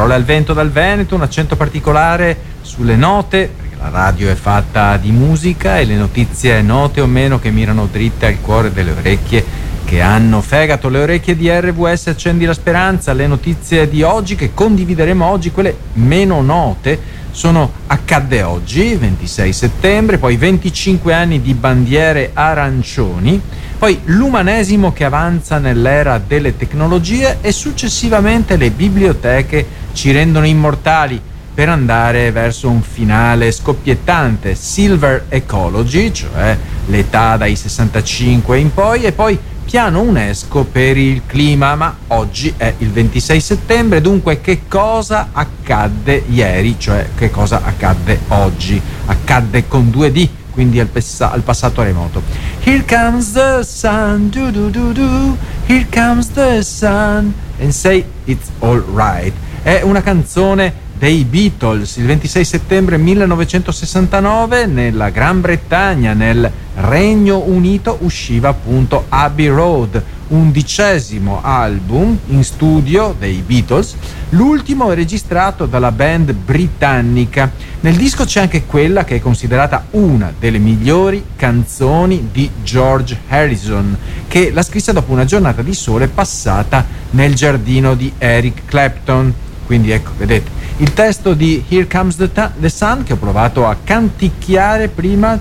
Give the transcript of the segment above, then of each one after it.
Parole al vento dal Veneto, un accento particolare sulle note, perché la radio è fatta di musica e le notizie note o meno che mirano dritte al cuore delle orecchie che hanno fegato. Le orecchie di RWS Accendi la Speranza, le notizie di oggi che condivideremo oggi, quelle meno note sono accadde oggi, 26 settembre, poi 25 anni di bandiere arancioni, poi l'umanesimo che avanza nell'era delle tecnologie e successivamente le biblioteche ci rendono immortali per andare verso un finale scoppiettante, Silver Ecology, cioè l'età dai 65 in poi, e poi piano UNESCO per il clima, ma oggi è il 26 settembre, dunque che cosa accadde ieri, cioè che cosa accadde oggi? Accadde con 2D, quindi al, pessa- al passato remoto. Here comes the sun, do do do do, here comes the sun, and say it's all right. È una canzone dei Beatles il 26 settembre 1969 nella Gran Bretagna, nel Regno Unito, usciva appunto Abbey Road, undicesimo album in studio dei Beatles, l'ultimo registrato dalla band britannica. Nel disco c'è anche quella che è considerata una delle migliori canzoni di George Harrison, che l'ha scrissa dopo una giornata di sole passata nel giardino di Eric Clapton. Quindi ecco, vedete, il testo di Here Comes the, Ta- the Sun, che ho provato a canticchiare prima,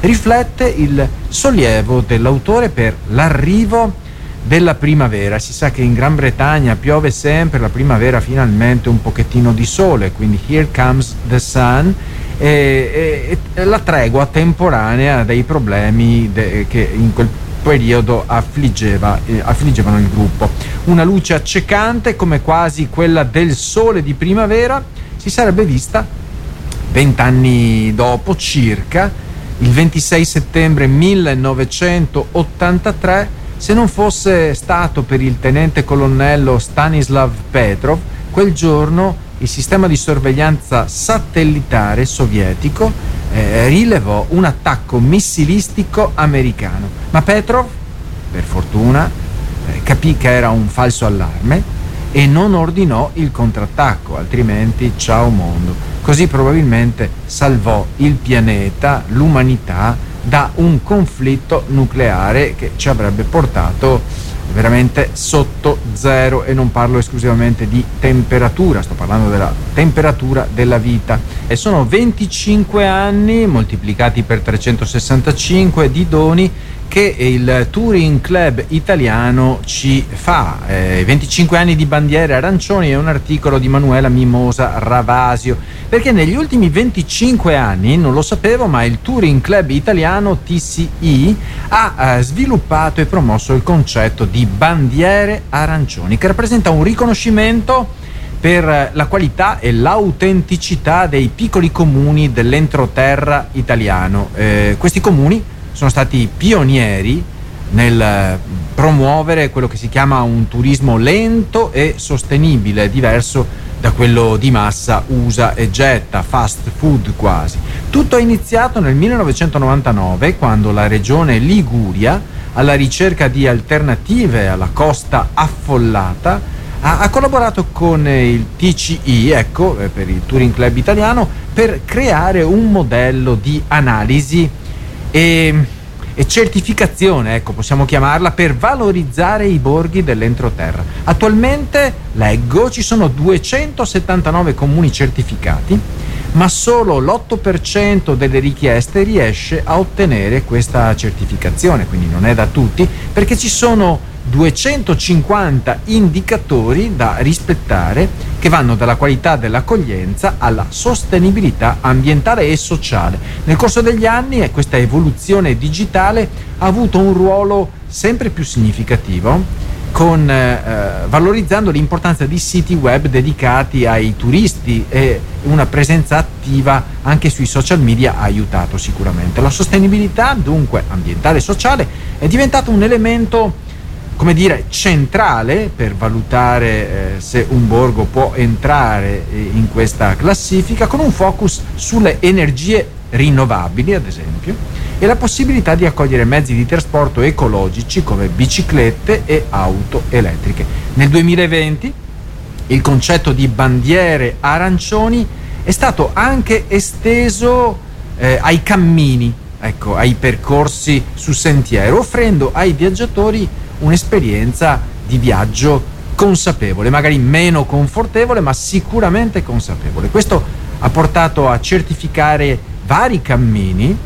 riflette il sollievo dell'autore per l'arrivo della primavera. Si sa che in Gran Bretagna piove sempre, la primavera finalmente un pochettino di sole, quindi Here Comes the Sun. E, e, e la tregua temporanea dei problemi de, che in quel periodo affliggeva, eh, affliggevano il gruppo. Una luce accecante come quasi quella del sole di primavera si sarebbe vista vent'anni dopo circa, il 26 settembre 1983, se non fosse stato per il tenente colonnello Stanislav Petrov, quel giorno il sistema di sorveglianza satellitare sovietico eh, rilevò un attacco missilistico americano. Ma Petrov, per fortuna, eh, capì che era un falso allarme e non ordinò il contrattacco, altrimenti ciao mondo. Così probabilmente salvò il pianeta, l'umanità, da un conflitto nucleare che ci avrebbe portato veramente sotto zero e non parlo esclusivamente di temperatura, sto parlando della temperatura della vita. E sono 25 anni moltiplicati per 365 di doni che il Touring Club italiano ci fa. Eh, 25 anni di bandiere arancioni è un articolo di Manuela Mimosa Ravasio, perché negli ultimi 25 anni, non lo sapevo, ma il Touring Club italiano TCI ha eh, sviluppato e promosso il concetto di bandiere arancioni, che rappresenta un riconoscimento per la qualità e l'autenticità dei piccoli comuni dell'entroterra italiano. Eh, questi comuni sono stati pionieri nel promuovere quello che si chiama un turismo lento e sostenibile, diverso da quello di massa usa e getta, fast food quasi. Tutto è iniziato nel 1999 quando la regione Liguria, alla ricerca di alternative alla costa affollata, ha, ha collaborato con il TCI, ecco, eh, per il Touring Club italiano, per creare un modello di analisi e, e certificazione, ecco, possiamo chiamarla, per valorizzare i borghi dell'entroterra. Attualmente, leggo, ci sono 279 comuni certificati, ma solo l'8% delle richieste riesce a ottenere questa certificazione, quindi non è da tutti, perché ci sono 250 indicatori da rispettare che vanno dalla qualità dell'accoglienza alla sostenibilità ambientale e sociale. Nel corso degli anni questa evoluzione digitale ha avuto un ruolo sempre più significativo con, eh, valorizzando l'importanza di siti web dedicati ai turisti e una presenza attiva anche sui social media ha aiutato sicuramente. La sostenibilità, dunque ambientale e sociale, è diventato un elemento come dire, centrale per valutare eh, se un borgo può entrare eh, in questa classifica, con un focus sulle energie rinnovabili, ad esempio, e la possibilità di accogliere mezzi di trasporto ecologici come biciclette e auto elettriche. Nel 2020 il concetto di bandiere arancioni è stato anche esteso eh, ai cammini, ecco, ai percorsi su sentiero, offrendo ai viaggiatori un'esperienza di viaggio consapevole, magari meno confortevole, ma sicuramente consapevole. Questo ha portato a certificare vari cammini,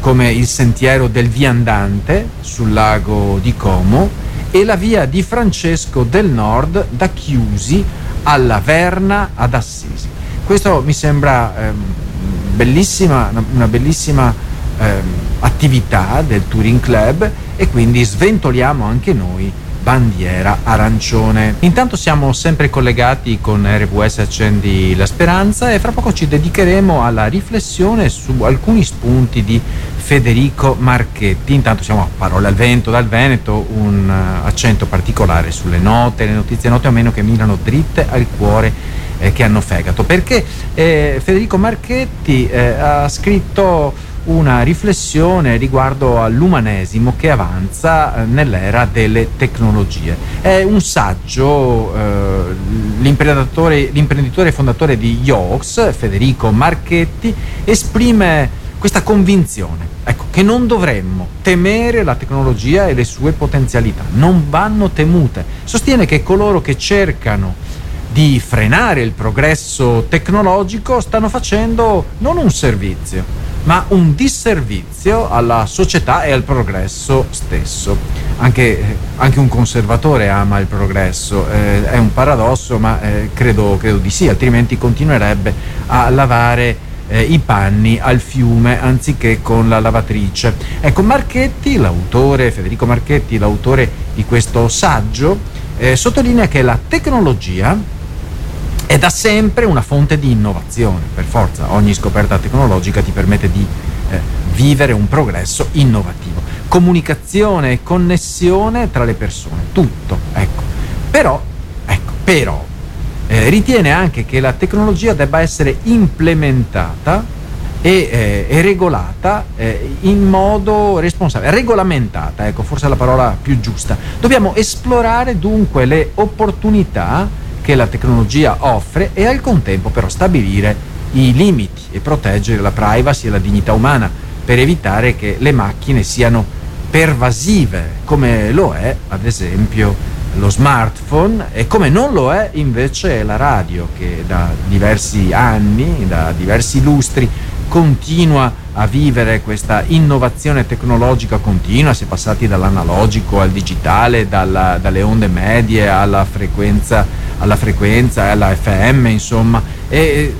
come il sentiero del viandante sul lago di Como e la via di Francesco del Nord da Chiusi alla Verna ad Assisi. Questo mi sembra eh, bellissima, una bellissima eh, attività del Touring Club e quindi sventoliamo anche noi bandiera arancione. Intanto siamo sempre collegati con RWS Accendi la Speranza e fra poco ci dedicheremo alla riflessione su alcuni spunti di Federico Marchetti. Intanto siamo a parole al vento dal Veneto, un uh, accento particolare sulle note, le notizie note o meno che mirano dritte al cuore eh, che hanno fegato. Perché eh, Federico Marchetti eh, ha scritto una riflessione riguardo all'umanesimo che avanza eh, nell'era delle tecnologie. È un saggio, eh, l'imprenditore, l'imprenditore fondatore di Yox, Federico Marchetti, esprime questa convinzione ecco, che non dovremmo temere la tecnologia e le sue potenzialità, non vanno temute. Sostiene che coloro che cercano di frenare il progresso tecnologico stanno facendo non un servizio, ma un disservizio alla società e al progresso stesso. Anche, anche un conservatore ama il progresso, eh, è un paradosso, ma eh, credo, credo, di sì, altrimenti continuerebbe a lavare eh, i panni al fiume anziché con la lavatrice. Ecco, Marchetti, l'autore, Federico Marchetti, l'autore di questo saggio, eh, sottolinea che la tecnologia è da sempre una fonte di innovazione, per forza, ogni scoperta tecnologica ti permette di eh, vivere un progresso innovativo. Comunicazione e connessione tra le persone, tutto, ecco. Però, ecco, però, eh, ritiene anche che la tecnologia debba essere implementata e, eh, e regolata eh, in modo responsabile, regolamentata, ecco, forse è la parola più giusta. Dobbiamo esplorare dunque le opportunità che la tecnologia offre e al contempo però stabilire i limiti e proteggere la privacy e la dignità umana per evitare che le macchine siano pervasive come lo è ad esempio lo smartphone e come non lo è invece la radio che da diversi anni, da diversi lustri continua a vivere questa innovazione tecnologica continua, si è passati dall'analogico al digitale, dalla, dalle onde medie alla frequenza, alla frequenza, alla FM, insomma, e,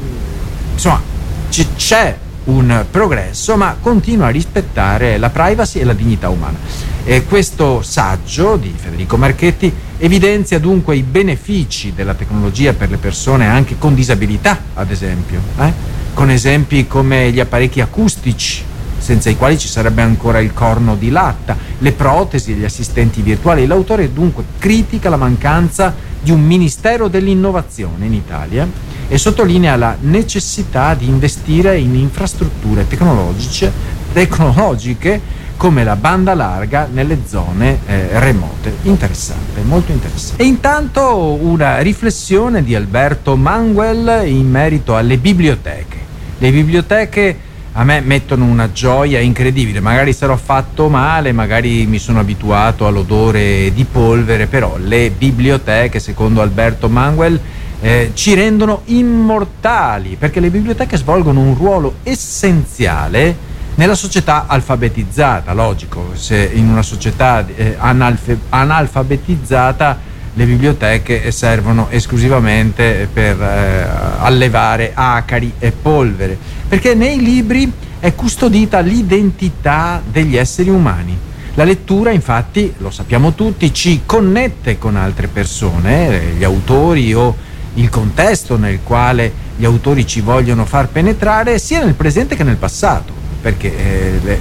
insomma c- c'è un progresso, ma continua a rispettare la privacy e la dignità umana. E questo saggio di Federico Marchetti evidenzia dunque i benefici della tecnologia per le persone anche con disabilità, ad esempio. Eh? con esempi come gli apparecchi acustici, senza i quali ci sarebbe ancora il corno di latta, le protesi gli assistenti virtuali. L'autore dunque critica la mancanza di un Ministero dell'innovazione in Italia e sottolinea la necessità di investire in infrastrutture tecnologiche, tecnologiche come la banda larga nelle zone eh, remote. Interessante, molto interessante. E intanto una riflessione di Alberto Manuel in merito alle biblioteche. Le biblioteche a me mettono una gioia incredibile, magari sarò fatto male, magari mi sono abituato all'odore di polvere, però le biblioteche, secondo Alberto Manuel, eh, ci rendono immortali, perché le biblioteche svolgono un ruolo essenziale nella società alfabetizzata, logico, se in una società eh, analfe- analfabetizzata le biblioteche servono esclusivamente per eh, allevare acari e polvere, perché nei libri è custodita l'identità degli esseri umani. La lettura, infatti, lo sappiamo tutti, ci connette con altre persone, eh, gli autori o il contesto nel quale gli autori ci vogliono far penetrare sia nel presente che nel passato, perché eh,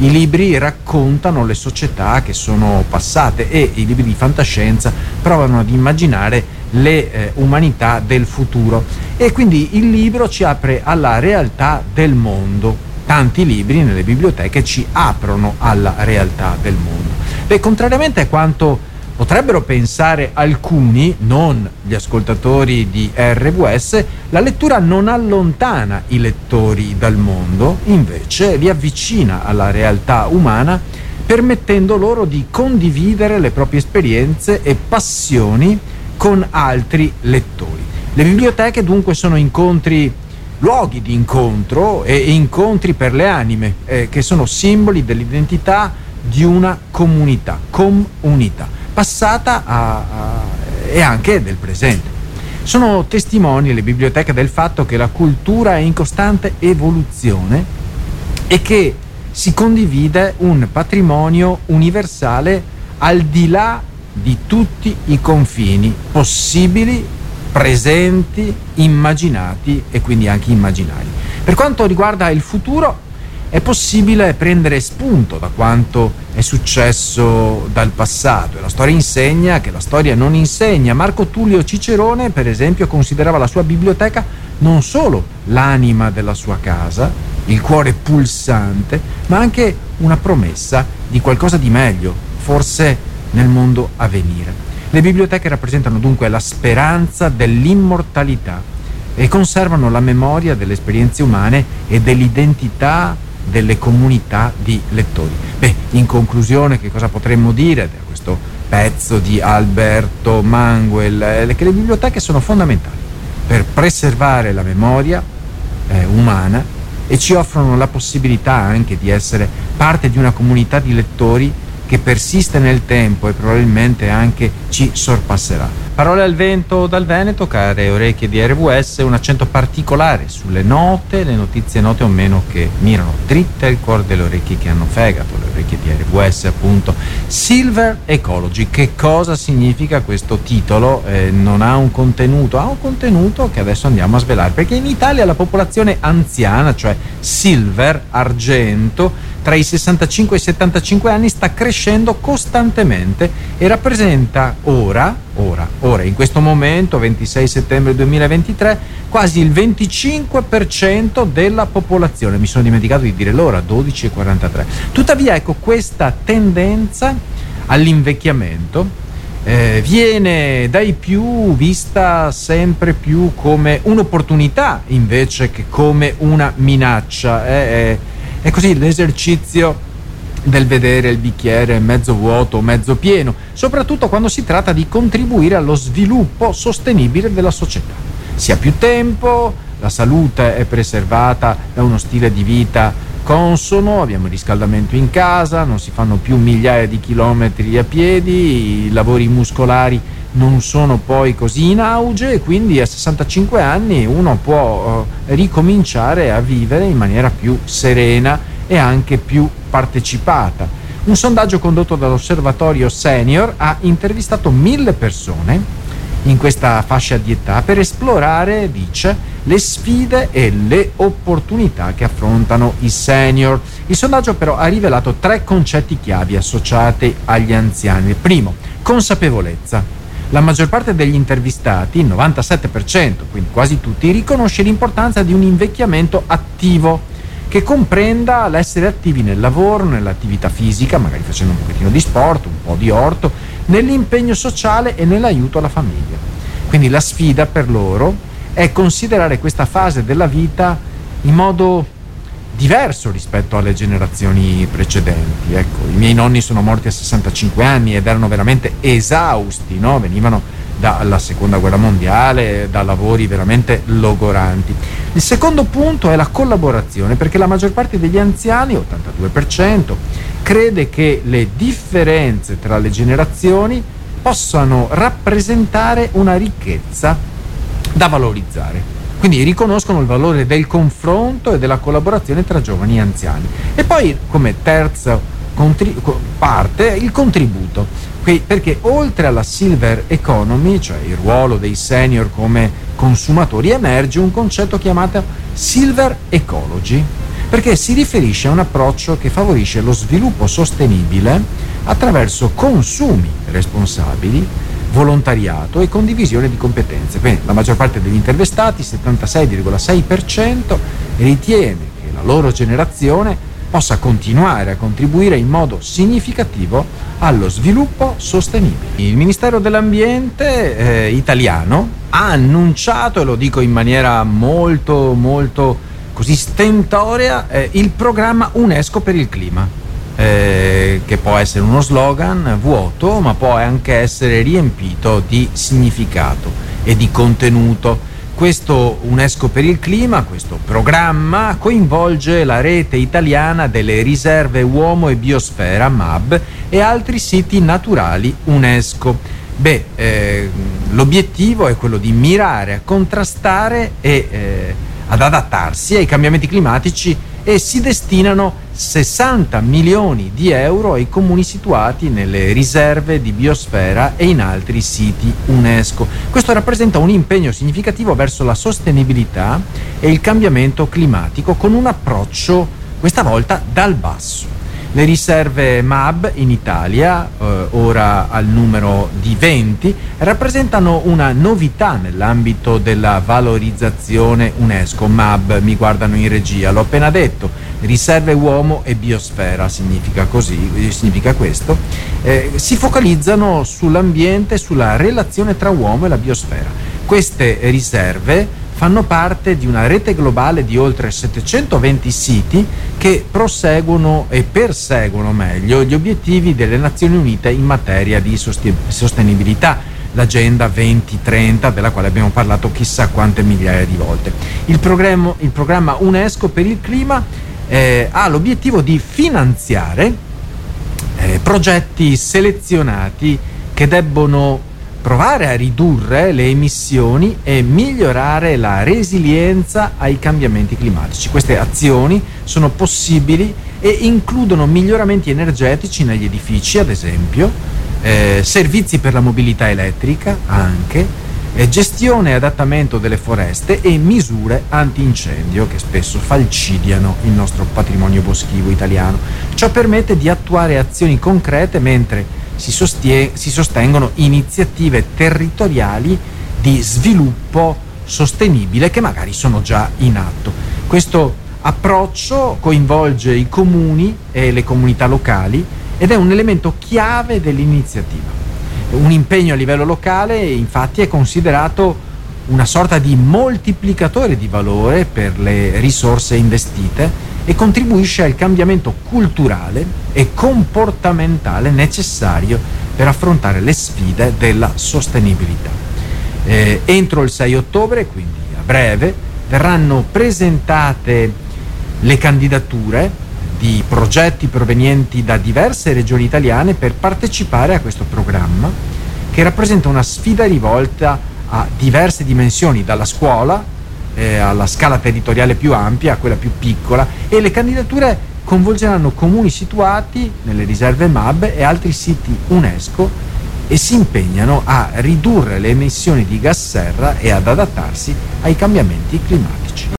i libri raccontano le società che sono passate e i libri di fantascienza provano ad immaginare le eh, umanità del futuro e quindi il libro ci apre alla realtà del mondo. Tanti libri nelle biblioteche ci aprono alla realtà del mondo. Beh, contrariamente a quanto Potrebbero pensare alcuni, non gli ascoltatori di RWS, la lettura non allontana i lettori dal mondo, invece li avvicina alla realtà umana, permettendo loro di condividere le proprie esperienze e passioni con altri lettori. Le biblioteche dunque sono incontri, luoghi di incontro e incontri per le anime, eh, che sono simboli dell'identità di una comunità, comunità passata a, a, e anche del presente. Sono testimoni le biblioteche del fatto che la cultura è in costante evoluzione e che si condivide un patrimonio universale al di là di tutti i confini possibili, presenti, immaginati e quindi anche immaginari. Per quanto riguarda il futuro, è possibile prendere spunto da quanto è successo dal passato e la storia insegna che la storia non insegna. Marco Tullio Cicerone, per esempio, considerava la sua biblioteca non solo l'anima della sua casa, il cuore pulsante, ma anche una promessa di qualcosa di meglio, forse nel mondo a venire. Le biblioteche rappresentano dunque la speranza dell'immortalità e conservano la memoria delle esperienze umane e dell'identità delle comunità di lettori. Beh, in conclusione che cosa potremmo dire da questo pezzo di Alberto Manguel? Eh, che le biblioteche sono fondamentali per preservare la memoria eh, umana e ci offrono la possibilità anche di essere parte di una comunità di lettori che persiste nel tempo e probabilmente anche ci sorpasserà. Parole al vento dal Veneto, care orecchie di RWS, un accento particolare sulle note, le notizie note o meno che mirano dritte al cuore delle orecchie che hanno fegato, le orecchie di RWS appunto. Silver Ecology, che cosa significa questo titolo? Eh, non ha un contenuto, ha un contenuto che adesso andiamo a svelare, perché in Italia la popolazione anziana, cioè silver, argento, tra i 65 e i 75 anni sta crescendo costantemente e rappresenta ora, ora, ora, in questo momento, 26 settembre 2023, quasi il 25% della popolazione. Mi sono dimenticato di dire l'ora, 12,43. Tuttavia, ecco, questa tendenza all'invecchiamento eh, viene dai più vista sempre più come un'opportunità invece che come una minaccia. Eh, eh, è così l'esercizio del vedere il bicchiere mezzo vuoto o mezzo pieno, soprattutto quando si tratta di contribuire allo sviluppo sostenibile della società. Si ha più tempo, la salute è preservata da uno stile di vita consono, abbiamo il riscaldamento in casa, non si fanno più migliaia di chilometri a piedi, i lavori muscolari non sono poi così in auge e quindi a 65 anni uno può eh, ricominciare a vivere in maniera più serena e anche più partecipata. Un sondaggio condotto dall'osservatorio Senior ha intervistato mille persone in questa fascia di età per esplorare, dice, le sfide e le opportunità che affrontano i senior. Il sondaggio però ha rivelato tre concetti chiavi associati agli anziani. primo, consapevolezza la maggior parte degli intervistati, il 97%, quindi quasi tutti, riconosce l'importanza di un invecchiamento attivo che comprenda l'essere attivi nel lavoro, nell'attività fisica, magari facendo un pochettino di sport, un po' di orto, nell'impegno sociale e nell'aiuto alla famiglia. Quindi la sfida per loro è considerare questa fase della vita in modo diverso rispetto alle generazioni precedenti. Ecco, I miei nonni sono morti a 65 anni ed erano veramente esausti, no? venivano dalla seconda guerra mondiale, da lavori veramente logoranti. Il secondo punto è la collaborazione, perché la maggior parte degli anziani, 82%, crede che le differenze tra le generazioni possano rappresentare una ricchezza da valorizzare. Quindi riconoscono il valore del confronto e della collaborazione tra giovani e anziani. E poi come terza parte il contributo, perché oltre alla silver economy, cioè il ruolo dei senior come consumatori, emerge un concetto chiamato silver ecology, perché si riferisce a un approccio che favorisce lo sviluppo sostenibile attraverso consumi responsabili volontariato e condivisione di competenze. Quindi la maggior parte degli intervistati, 76,6%, ritiene che la loro generazione possa continuare a contribuire in modo significativo allo sviluppo sostenibile. Il Ministero dell'Ambiente eh, italiano ha annunciato, e lo dico in maniera molto molto così stentoria, eh, il programma UNESCO per il clima. Eh, che può essere uno slogan vuoto, ma può anche essere riempito di significato e di contenuto. Questo UNESCO per il clima, questo programma, coinvolge la rete italiana delle riserve uomo e biosfera MAB e altri siti naturali UNESCO. Beh, eh, l'obiettivo è quello di mirare a contrastare e eh, ad adattarsi ai cambiamenti climatici e si destinano 60 milioni di euro ai comuni situati nelle riserve di biosfera e in altri siti UNESCO. Questo rappresenta un impegno significativo verso la sostenibilità e il cambiamento climatico con un approccio questa volta dal basso. Le riserve MAB in Italia, eh, ora al numero di 20, rappresentano una novità nell'ambito della valorizzazione UNESCO. MAB mi guardano in regia, l'ho appena detto, riserve uomo e biosfera significa così, significa questo. Eh, si focalizzano sull'ambiente, sulla relazione tra uomo e la biosfera. Queste riserve fanno parte di una rete globale di oltre 720 siti che proseguono e perseguono meglio gli obiettivi delle Nazioni Unite in materia di sostenibilità l'agenda 2030 della quale abbiamo parlato chissà quante migliaia di volte. Il programma, il programma UNESCO per il clima eh, ha l'obiettivo di finanziare eh, progetti selezionati che debbono provare a ridurre le emissioni e migliorare la resilienza ai cambiamenti climatici. Queste azioni sono possibili e includono miglioramenti energetici negli edifici, ad esempio, eh, servizi per la mobilità elettrica anche, eh, gestione e adattamento delle foreste e misure antincendio che spesso falcidiano il nostro patrimonio boschivo italiano. Ciò permette di attuare azioni concrete mentre si, sostie- si sostengono iniziative territoriali di sviluppo sostenibile che magari sono già in atto. Questo approccio coinvolge i comuni e le comunità locali ed è un elemento chiave dell'iniziativa. Un impegno a livello locale infatti è considerato una sorta di moltiplicatore di valore per le risorse investite e contribuisce al cambiamento culturale e comportamentale necessario per affrontare le sfide della sostenibilità. Eh, entro il 6 ottobre, quindi a breve, verranno presentate le candidature di progetti provenienti da diverse regioni italiane per partecipare a questo programma che rappresenta una sfida rivolta a diverse dimensioni, dalla scuola eh, alla scala territoriale più ampia a quella più piccola e le candidature coinvolgeranno comuni situati nelle riserve MAB e altri siti UNESCO e si impegnano a ridurre le emissioni di gas serra e ad adattarsi ai cambiamenti climatici.